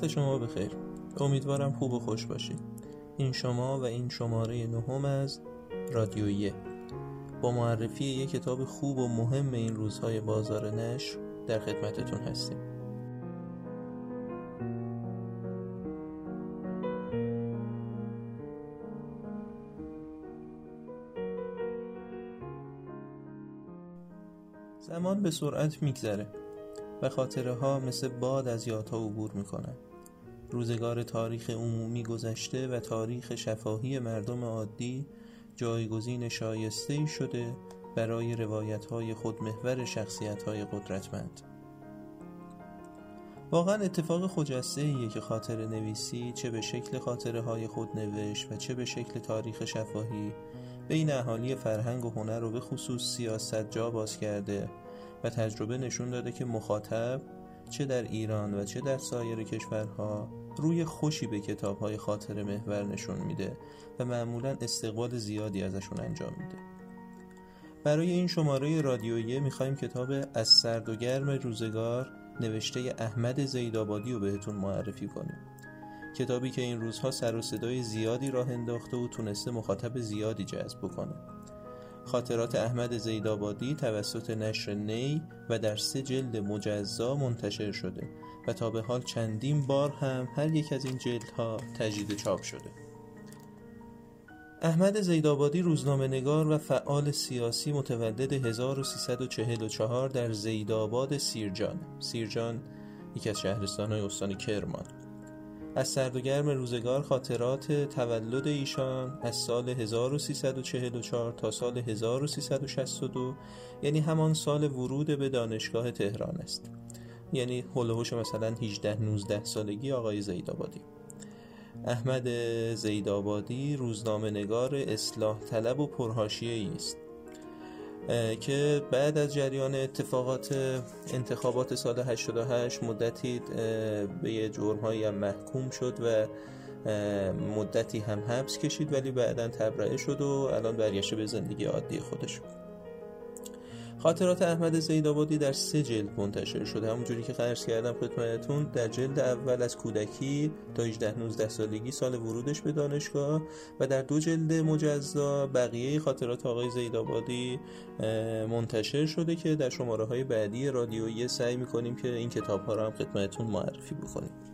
وقت شما بخیر. امیدوارم خوب و خوش باشید این شما و این شماره نهم از رادیویه با معرفی یک کتاب خوب و مهم این روزهای بازار نشر در خدمتتون هستیم. زمان به سرعت میگذره و خاطره ها مثل باد از یادها عبور می‌کنن. روزگار تاریخ عمومی گذشته و تاریخ شفاهی مردم عادی جایگزین شایسته ای شده برای روایت های خودمحور شخصیت های قدرتمند. واقعا اتفاق خجسته ایه که خاطر نویسی چه به شکل خاطره های خود نوشت و چه به شکل تاریخ شفاهی بین اهالی فرهنگ و هنر رو به خصوص سیاست جا باز کرده و تجربه نشون داده که مخاطب چه در ایران و چه در سایر کشورها روی خوشی به کتاب های خاطر محور نشون میده و معمولا استقبال زیادی ازشون انجام میده. برای این شماره رادیویی می‌خوایم کتاب از سرد و گرم روزگار نوشته احمد زیدآبادی رو بهتون معرفی کنیم. کتابی که این روزها سر و صدای زیادی راه انداخته و تونسته مخاطب زیادی جذب کنه خاطرات احمد زیدآبادی توسط نشر نی و در سه جلد مجزا منتشر شده و تا به حال چندین بار هم هر یک از این جلدها تجدید چاپ شده. احمد زیدآبادی روزنامه نگار و فعال سیاسی متولد 1344 در زیدآباد سیرجان. سیرجان یکی از شهرستانهای استان کرمان. از سرد و گرم روزگار خاطرات تولد ایشان از سال 1344 تا سال 1362 یعنی همان سال ورود به دانشگاه تهران است. یعنی هلوهوش مثلا 18 19 سالگی آقای زیدآبادی. احمد زیدآبادی روزنامه نگار اصلاح طلب و پرهاشیه است. که بعد از جریان اتفاقات انتخابات سال 88 مدتی به یه جرمهایی هم محکوم شد و مدتی هم حبس کشید ولی بعدا تبرئه شد و الان برگشته به زندگی عادی خودش. خاطرات احمد زیدآبادی در سه جلد منتشر شده. همونجوری که قرض کردم خدمتتون در جلد اول از کودکی تا 18 19 سالگی سال ورودش به دانشگاه و در دو جلد مجزا بقیه خاطرات آقای زیدآبادی منتشر شده که در شماره های بعدی رادیویی سعی می‌کنیم که این کتاب ها رو هم خدمتتون معرفی بکنیم.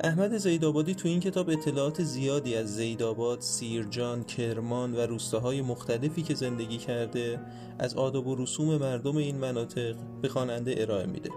احمد زیدآبادی تو این کتاب اطلاعات زیادی از زیدآباد، سیرجان، کرمان و روستاهای مختلفی که زندگی کرده از آداب و رسوم مردم این مناطق به خواننده ارائه میده.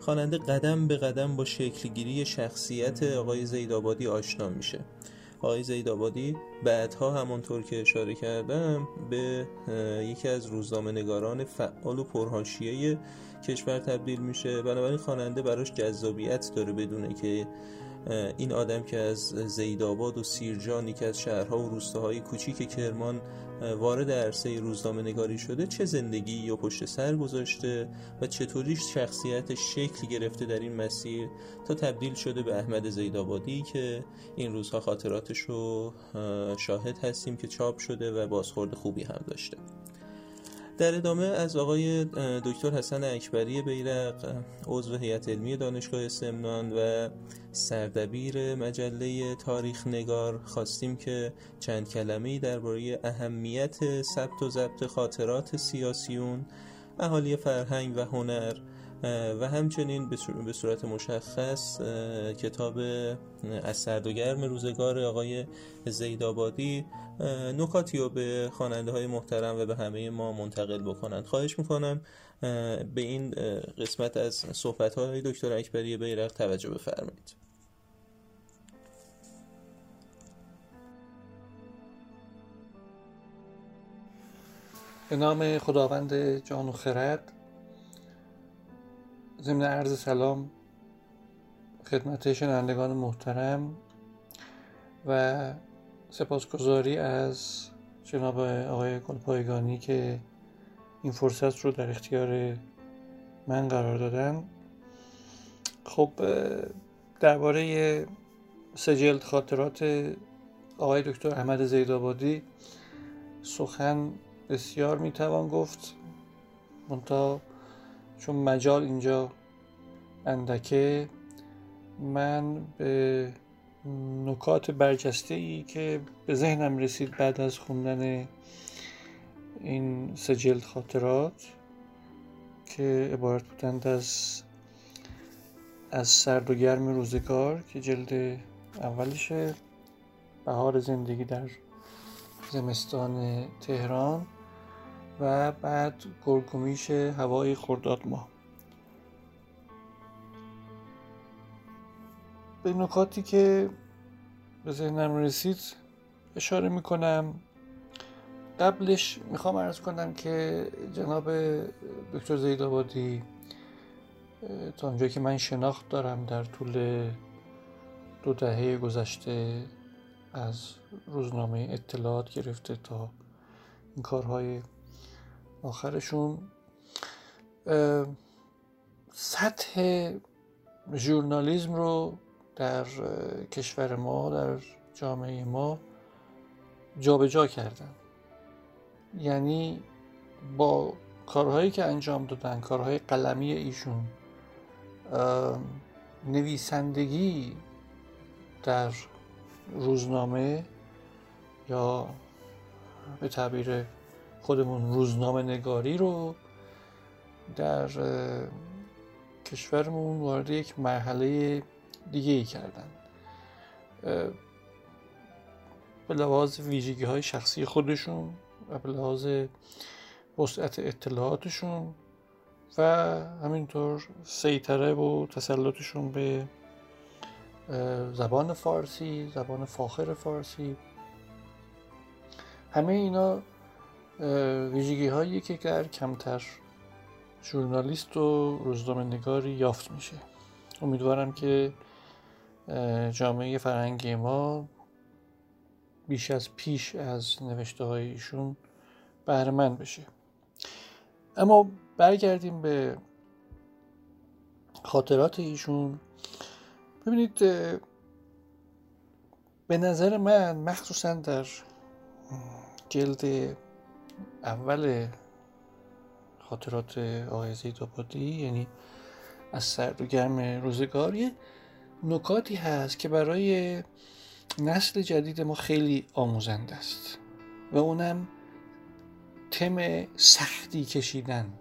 خواننده قدم به قدم با شکلگیری شخصیت آقای زیدآبادی آشنا میشه. آقای زیدآبادی بعدها همانطور که اشاره کردم به یکی از روزنامه نگاران فعال و پرهاشیه کشور تبدیل میشه بنابراین خواننده براش جذابیت داره بدونه که این آدم که از زیدآباد و سیرجانی که از شهرها و روستاهای کوچیک کرمان وارد عرصه روزنامه نگاری شده چه زندگی یا پشت سر گذاشته و چطوری شخصیت شکل گرفته در این مسیر تا تبدیل شده به احمد زیدآبادی که این روزها خاطراتش رو شاهد هستیم که چاپ شده و بازخورد خوبی هم داشته. در ادامه از آقای دکتر حسن اکبری بیرق عضو هیئت علمی دانشگاه سمنان و سردبیر مجله تاریخ نگار خواستیم که چند کلمه‌ای درباره اهمیت ثبت و ضبط خاطرات سیاسیون اهالی فرهنگ و هنر و همچنین به صورت مشخص کتاب از سرد و گرم روزگار آقای زیدآبادی نکاتی رو به خواننده های محترم و به همه ما منتقل بکنند. خواهش می‌کنم به این قسمت از صحبت های دکتر اکبری بیرق توجه بفرمایید. به نام خداوند جان و خرد ضمن عرض سلام خدمت شنوندگان محترم و سپاسگزاری از جناب آقای گلپایگانی که این فرصت رو در اختیار من قرار دادن. خب درباره سجلد خاطرات آقای دکتر احمد زیدآبادی سخن بسیار می‌توان گفت. منتها چون مجال اینجا اندکه من به نکات برجسته ای که به ذهنم رسید بعد از خوندن این سجل خاطرات که عبارت بودند از از سرد و گرم روزگار که جلد اولشه بهار زندگی در زمستان تهران. و بعد گرگومیش هوای خرداد ماه. به نکاتی که به ذهنم رسید اشاره می‌کنم. قبلش می‌خوام ارز کنم که جناب دکتر زید آبادی تا اونجایی که من شناخت دارم در طول دو دهه گذشته از روزنامه اطلاعات گرفته تا این کارهای آخرشون سطح ژورنالیزم رو در کشور ما در جامعه ما جابجا جا کردن. یعنی با کارهایی که انجام دادن کارهای قلمی ایشون نویسندگی در روزنامه یا به تعبیر خودمون روزنامه نگاری رو در کشورمون وارد یک مرحله دیگه ای کردن. به لحاظ ویژگی های شخصی خودشون و به لحاظ وسعت اطلاعاتشون و همینطور سیطره و تسلطشون به زبان فارسی زبان فاخر فارسی. همه اینا ویژگی هایی که در کمتر ژورنالیست و روزنامه نگاری یافت میشه. امیدوارم که جامعه فرهنگی ما بیش از پیش از نوشته های ایشون بهرمند بشه. اما برگردیم به خاطرات ایشون. ببینید به نظر من مخصوصا در جلد اول خاطرات آقای زید یعنی از سرد و گرم روزگار نکاتی هست که برای نسل جدید ما خیلی آموزنده است و اونم تم سختی کشیدن.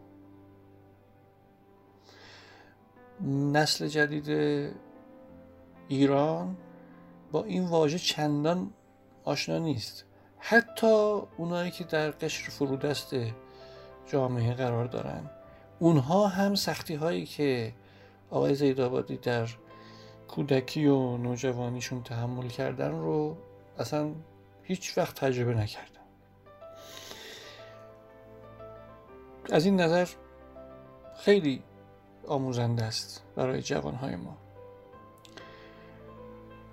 نسل جدید ایران با این واژه چندان آشنا نیست. حتی اونایی که در قشر فرودست جامعه قرار دارن اونها هم سختی هایی که آقای زیدآبادی در کودکی و نوجوانیشون تحمل کردن رو اصلا هیچ وقت تجربه نکردن. از این نظر خیلی آموزنده است برای جوانهای ما.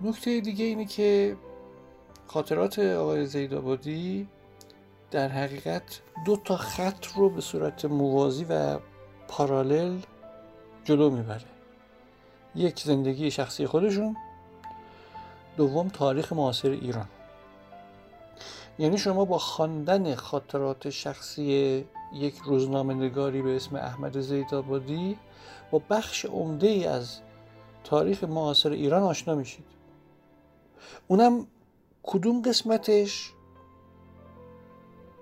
نکته دیگه اینه که خاطرات آقای زیدآبادی در حقیقت دو تا خط رو به صورت موازی و پارالل جلو می‌بره. یک زندگی شخصی خودشون دوم تاریخ معاصر ایران. یعنی شما با خواندن خاطرات شخصی یک روزنامه نگاری به اسم احمد زیدآبادی با بخش عمده ای از تاریخ معاصر ایران آشنا میشید. اونم کدوم قسمتش؟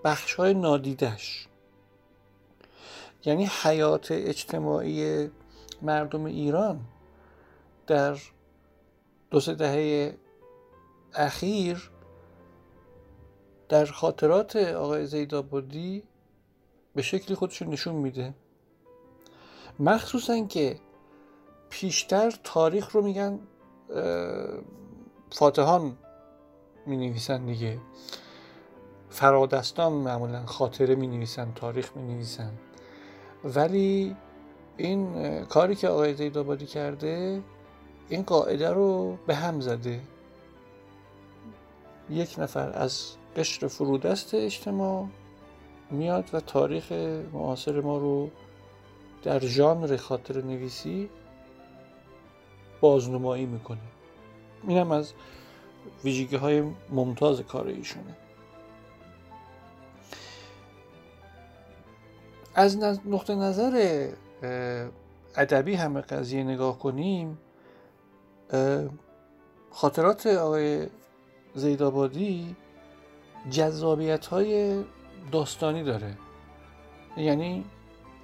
بخش های نادیدش یعنی حیات اجتماعی مردم ایران در دو سه دهه اخیر در خاطرات آقای زیدابادی به شکلی خودشون نشون میده. مخصوصا که پیشتر تاریخ رو میگن فاتحان می نویسن دیگه. فرادستان معمولا خاطره می نویسن تاریخ می نویسن ولی این کاری که آقای زیدآبادی کرده این قاعده رو به هم زده. یک نفر از قشر فرودست اجتماع میاد و تاریخ معاصر ما رو در ژانر خاطر نویسی بازنمایی می‌کنه. اینم از ویژگی های ممتاز کار ایشونه. از نقطه نظر ادبی همه قضیه نگاه کنیم خاطرات آقای زیدابادی جذابیت های داستانی داره. یعنی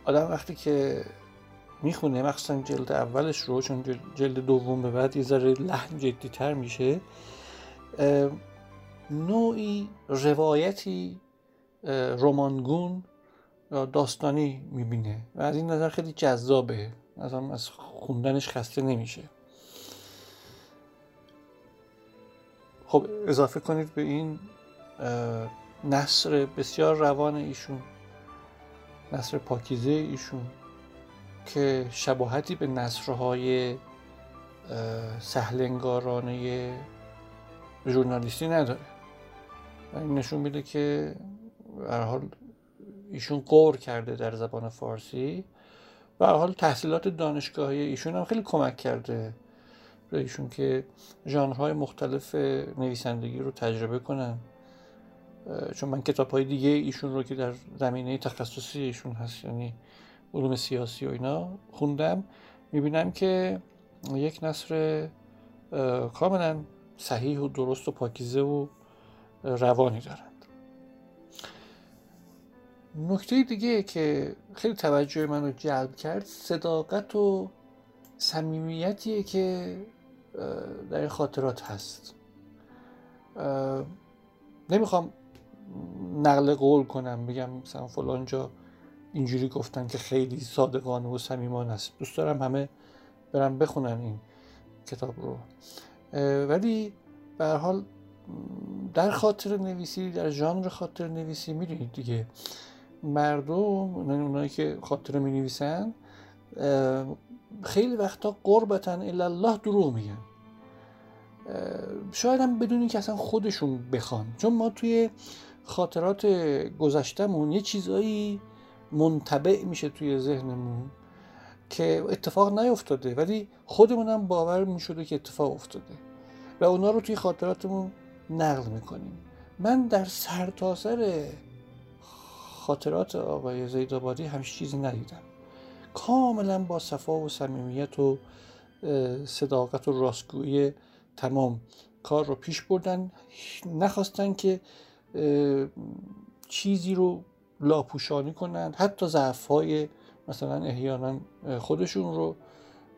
آدم وقتی که می‌خونه مخصوصا جلد اولش رو چون جلد دوم به بعد یه ذره لحن جدی تر میشه نوعی روایتی رومانگون داستانی می‌بینه و از این نظر خیلی جذابه. از خوندنش خسته نمیشه. خب اضافه کنید به این نصر بسیار روان ایشون نصر پاکیزه ایشون که شباهتی به نصرهای سهلنگارانه ژورنالیستی نداره. و این نشون میده که هر حال ایشون قور کرده در زبان فارسی. و حال تحصیلات دانشگاهی ایشون هم خیلی کمک کرده به ایشون که ژانرهای مختلف نویسندگی رو تجربه کنن. چون من کتاب های دیگه ایشون رو که در زمینه تخصصی ایشون هست یعنی علوم سیاسی و اینا خوندم. می‌بینم که یک نصر کاملا صحیح و درست و پاکیزه و روانی دارند. نکته دیگه که خیلی توجه من رو جلب کرد صداقت و صمیمیتیه که در خاطرات هست. نمی‌خوام نقل قول کنم بگم مثلا فلان جا اینجوری گفتن که خیلی صادقانه و صمیمانه است. دوست دارم همه برم بخونن این کتاب رو. ولی به حال در خاطر نویسی در ژانر خاطر نویسی می‌دونید دیگه. مردم یعنی اونایی که خاطر می نویسن خیلی وقتا قربتا الا الله دروغ میگن. شاید هم بدون که اصلا خودشون بخوان. چون ما توی خاطرات گذشتمون یه چیزایی منطبع میشه توی ذهنمون. که اتفاق نیفتاده ولی خودمون هم باور می‌شده که اتفاق افتاده. و اونا رو توی خاطراتمون نقل می‌کنیم. من در سرتاسر خاطرات آقای زیدآبادی همش چیزی ندیدم. کاملا با صفا و صمیمیت و صداقت و راستگویی تمام کار رو پیش بردن. نخواستن که چیزی رو لاپوشانی کنند حتی ضعف های مثلا احیانا خودشون رو.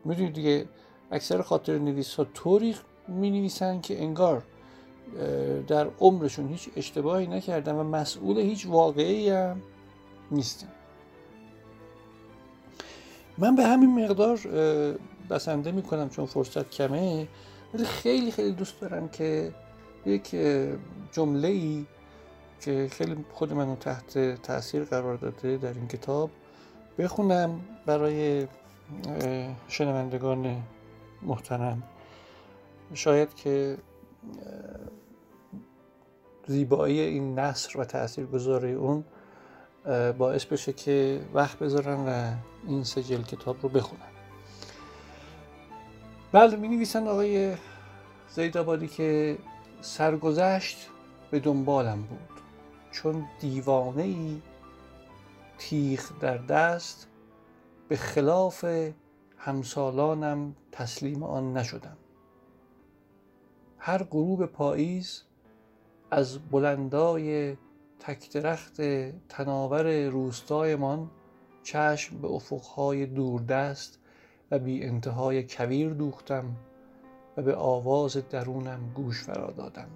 می‌دونید دیگه اکثر خاطر نویس ها طوری می نویسن که انگار در عمرشون هیچ اشتباهی نکردن و مسئول هیچ واقعی هم نیستن. من به همین مقدار بسنده می‌کنم چون فرصت کمه ولی خیلی خیلی دوست دارم که یک جمله ای که خیلی خود منو تحت تاثیر قرار داده در این کتاب بخونم برای شنوندگان محترم. شاید که زیبایی این نصر و تأثیر گذاری اون باعث بشه که وقت بذارن و این سجل کتاب رو بخونن بله می نویسن آقای زید که سرگذشت به دنبالم بود. چون دیوانه ای تیخ در دست به خلاف همسالانم تسلیم آن نشدم. هر غروب پاییز از بلندای تک درخت تناور روستایمان چشم به افقهای دوردست و بی انتهای کویر دوختم و به آواز درونم گوش فرا دادم.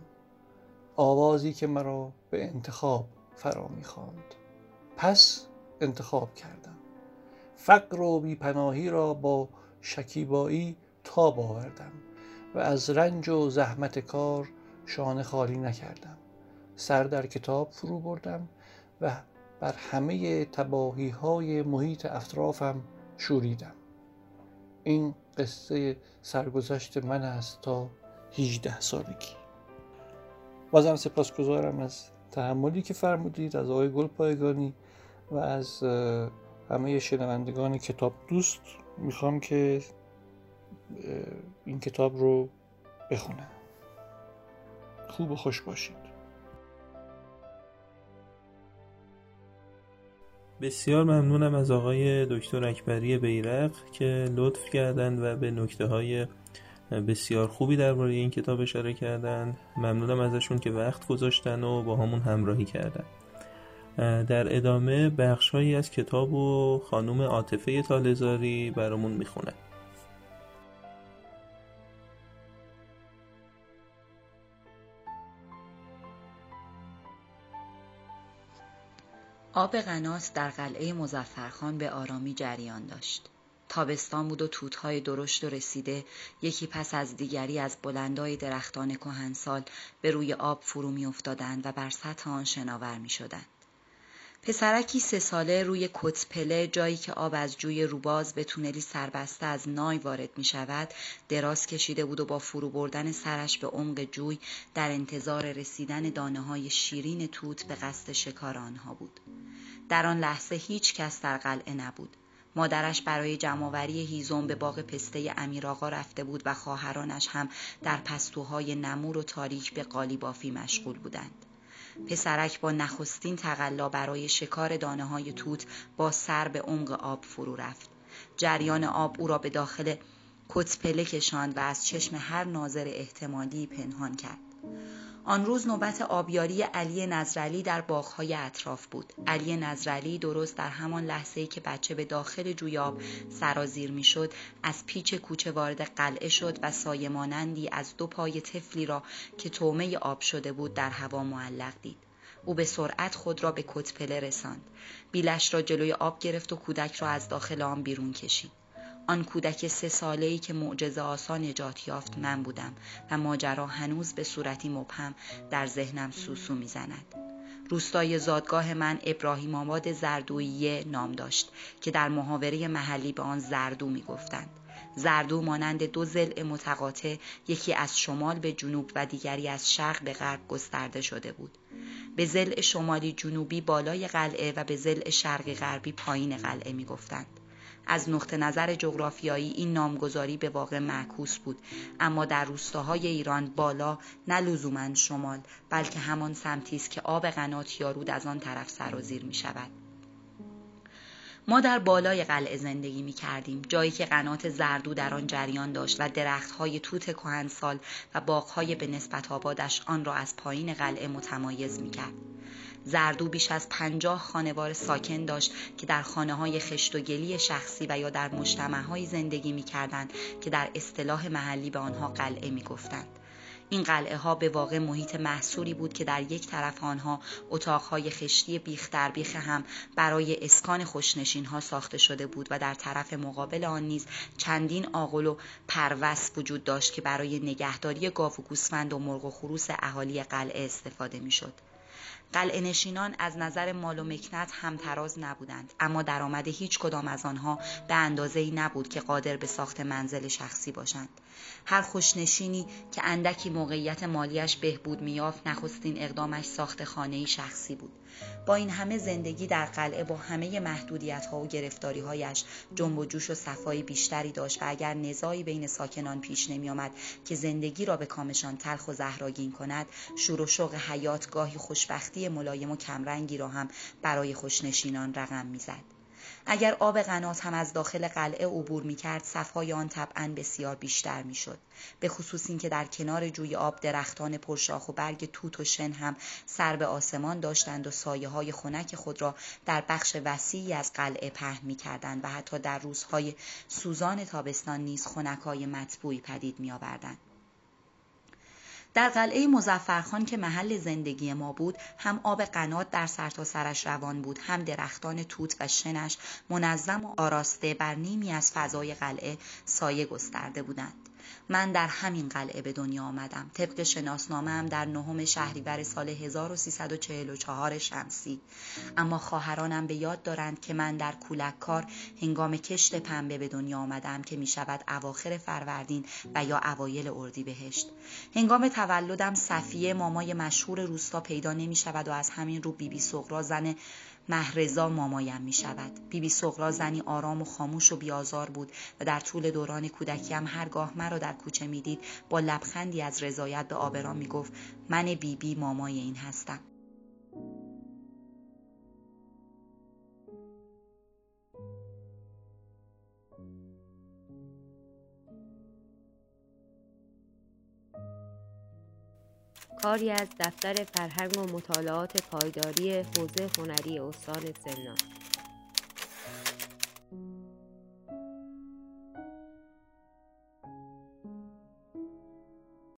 آوازی که مرا به انتخاب فرا می‌خواند. پس انتخاب کردم. فقر و بیپناهی را با شکیبایی تاب آوردم و از رنج و زحمت کار شانه خالی نکردم. سر در کتاب فرو بردم و بر همه تباهی های محیط اطرافم شوریدم. این قصه سرگذشت من است تا 18 سالگی. بازم سپاسگزارم از تحملی که فرمودید از آقای گل پایگانی و از همه شنوندگان کتاب دوست می‌خوام که این کتاب رو بخونم خوب و خوش باشید. بسیار ممنونم از آقای دکتر اکبری بیرق که لطف کردند و به نکته های بسیار خوبی درباره این کتاب اشاره کردن ممنونم ازشون که وقت گذاشتن و با همون همراهی کردن. در ادامه بخشهایی از کتاب و خانم عاطفه تالزاری برامون می‌خونه آب قنات در قلعه مزفرخان به آرامی جریان داشت. تابستان بود و توتهای درشت و رسیده یکی پس از دیگری از بلندای درختان کهنسال به روی آب فرو می افتادند و بر سطح آن شناور می شدند. پسرکی سه ساله روی کتپله جایی که آب از جوی روباز به تونلی سربسته از نای وارد می شود دراز کشیده بود و با فرو بردن سرش به عمق جوی در انتظار رسیدن دانه های شیرین توت به قصد شکار آنها بود. در آن لحظه هیچ کس در قلعه نبود. مادرش برای جمعآوری هیزم به باغ پسته امیرآقا رفته بود و خواهرانش هم در پستوهای نمور و تاریک به قالیبافی مشغول بودند. پسرک با نخستین تقلا برای شکار دانه های توت با سر به عمق آب فرو رفت. جریان آب او را به داخل کتپله کشاند و از چشم هر ناظر احتمالی پنهان کرد. آن روز نوبت آبیاری علی نظرعلی در باغهای اطراف بود. علی نظرعلی درست در همان لحظه که بچه به داخل جوی آب سرازیر می‌شد از پیچ کوچه وارد قلعه شد و سایمانندی از دو پای طفلی را که تومه آب شده بود در هوا معلق دید. او به سرعت خود را به کتپله رساند. بیلش را جلوی آب گرفت و کودک را از داخل آن بیرون کشید. آن کودک سه ساله ای که معجزه آسان نجات یافت من بودم و ماجرا هنوز به صورتی مبهم در ذهنم سوسو می‌زند. روستای زادگاه من ابراهیم آباد زردوییه نام داشت که در محاوره محلی به آن زردو می گفتند. زردو مانند دو زل متقاطع یکی از شمال به جنوب و دیگری از شرق به غرب گسترده شده بود. به زل شمالی جنوبی بالای قلعه و به زل شرقی غربی پایین قلعه می گفتند. از نقطه نظر جغرافیایی این نامگذاری به واقع معکوس بود اما در روستاهای ایران بالا نه لزوما شمال بلکه همان سمتی است که آب قنات یا رود از آن طرف سرازیر می شود ما در بالای قلعه زندگی می کردیم جایی که قنات زردو در آن جریان داشت و درختهای توت کهنسال و باغهای به نسبت آبادش آن را از پایین قلعه متمایز می کرد. زردو بیش از پنجاه خانوار ساکن داشت که در خانه های خشت و گلی شخصی و یا در مجتمع زندگی می کردند که در اصطلاح محلی به آنها قلعه می گفتند. این قلعه ها به واقع محیط محصوری بود که در یک طرف آنها اتاقهای خشتی بیخ در بیخ هم برای اسکان خوشنشین ها ساخته شده بود و در طرف مقابل آن نیز چندین آغل و پروس وجود داشت که برای نگهداری گاو و گوسفند و مرغ و خروس اهالی قلعه استفاده می‌شد. قلعه نشینان از نظر مال و مکنت همتراز نبودند اما درآمد هیچ کدام از آنها به اندازه ای نبود که قادر به ساخت منزل شخصی باشند. هر خوشنشینی که اندکی موقعیت مالیش بهبود میافت نخستین اقدامش ساخت خانه شخصی بود. با این همه زندگی در قلعه با همه محدودیت ها و گرفتاری هایش جنب و جوش و صفایی بیشتری داشت و اگر نزاعی بین ساکنان پیش نمی آمد که زندگی را به کامشان تلخ و زهراگین کند شور و شوق حیات گاهی خوشبختی ملایم و کمرنگی را هم برای خوشنشینان رقم می‌زد اگر آب قنات هم از داخل قلعه عبور می کرد صفهای آن طبعا بسیار بیشتر می شد. به خصوص اینکه در کنار جوی آب درختان پرشاخ و برگ توت و شن هم سر به آسمان داشتند و سایه های خنک خود را در بخش وسیعی از قلعه پهن می کردند و حتی در روزهای سوزان تابستان نیز خنک های مطبوعی پدید می آوردند. در قلعه مزفرخان که محل زندگی ما بود هم آب قنات در سرتاسرش سرش روان بود هم درختان توت و شنش منظم و آراسته بر نیمی از فضای قلعه سایه گسترده بودند. من در همین قلعه به دنیا آمدم. طبق شناسنامه هم در نهم شهریور سال 1344 شمسی. اما خواهرانم به یاد دارند که من در کولککار هنگام کشت پنبه به دنیا آمدم که می شود اواخر فروردین و یا اوایل اردی بهشت هنگام تولدم صفیه مامای مشهور روستا پیدا نمی شود و از همین رو بیبی بی سغرا زن مهرزا مامایم می شود. بیبی سغرا زنی آرام و خاموش و بیازار بود و در طول دوران کودکیم هرگاه مرا در کوچه می‌دید. با لبخندی از رضایت به آبران می‌گفت من بیبی بی مامای این هستم. کاری از دفتر فرهنگ و مطالعات پایداری حوزه هنری استان سمنان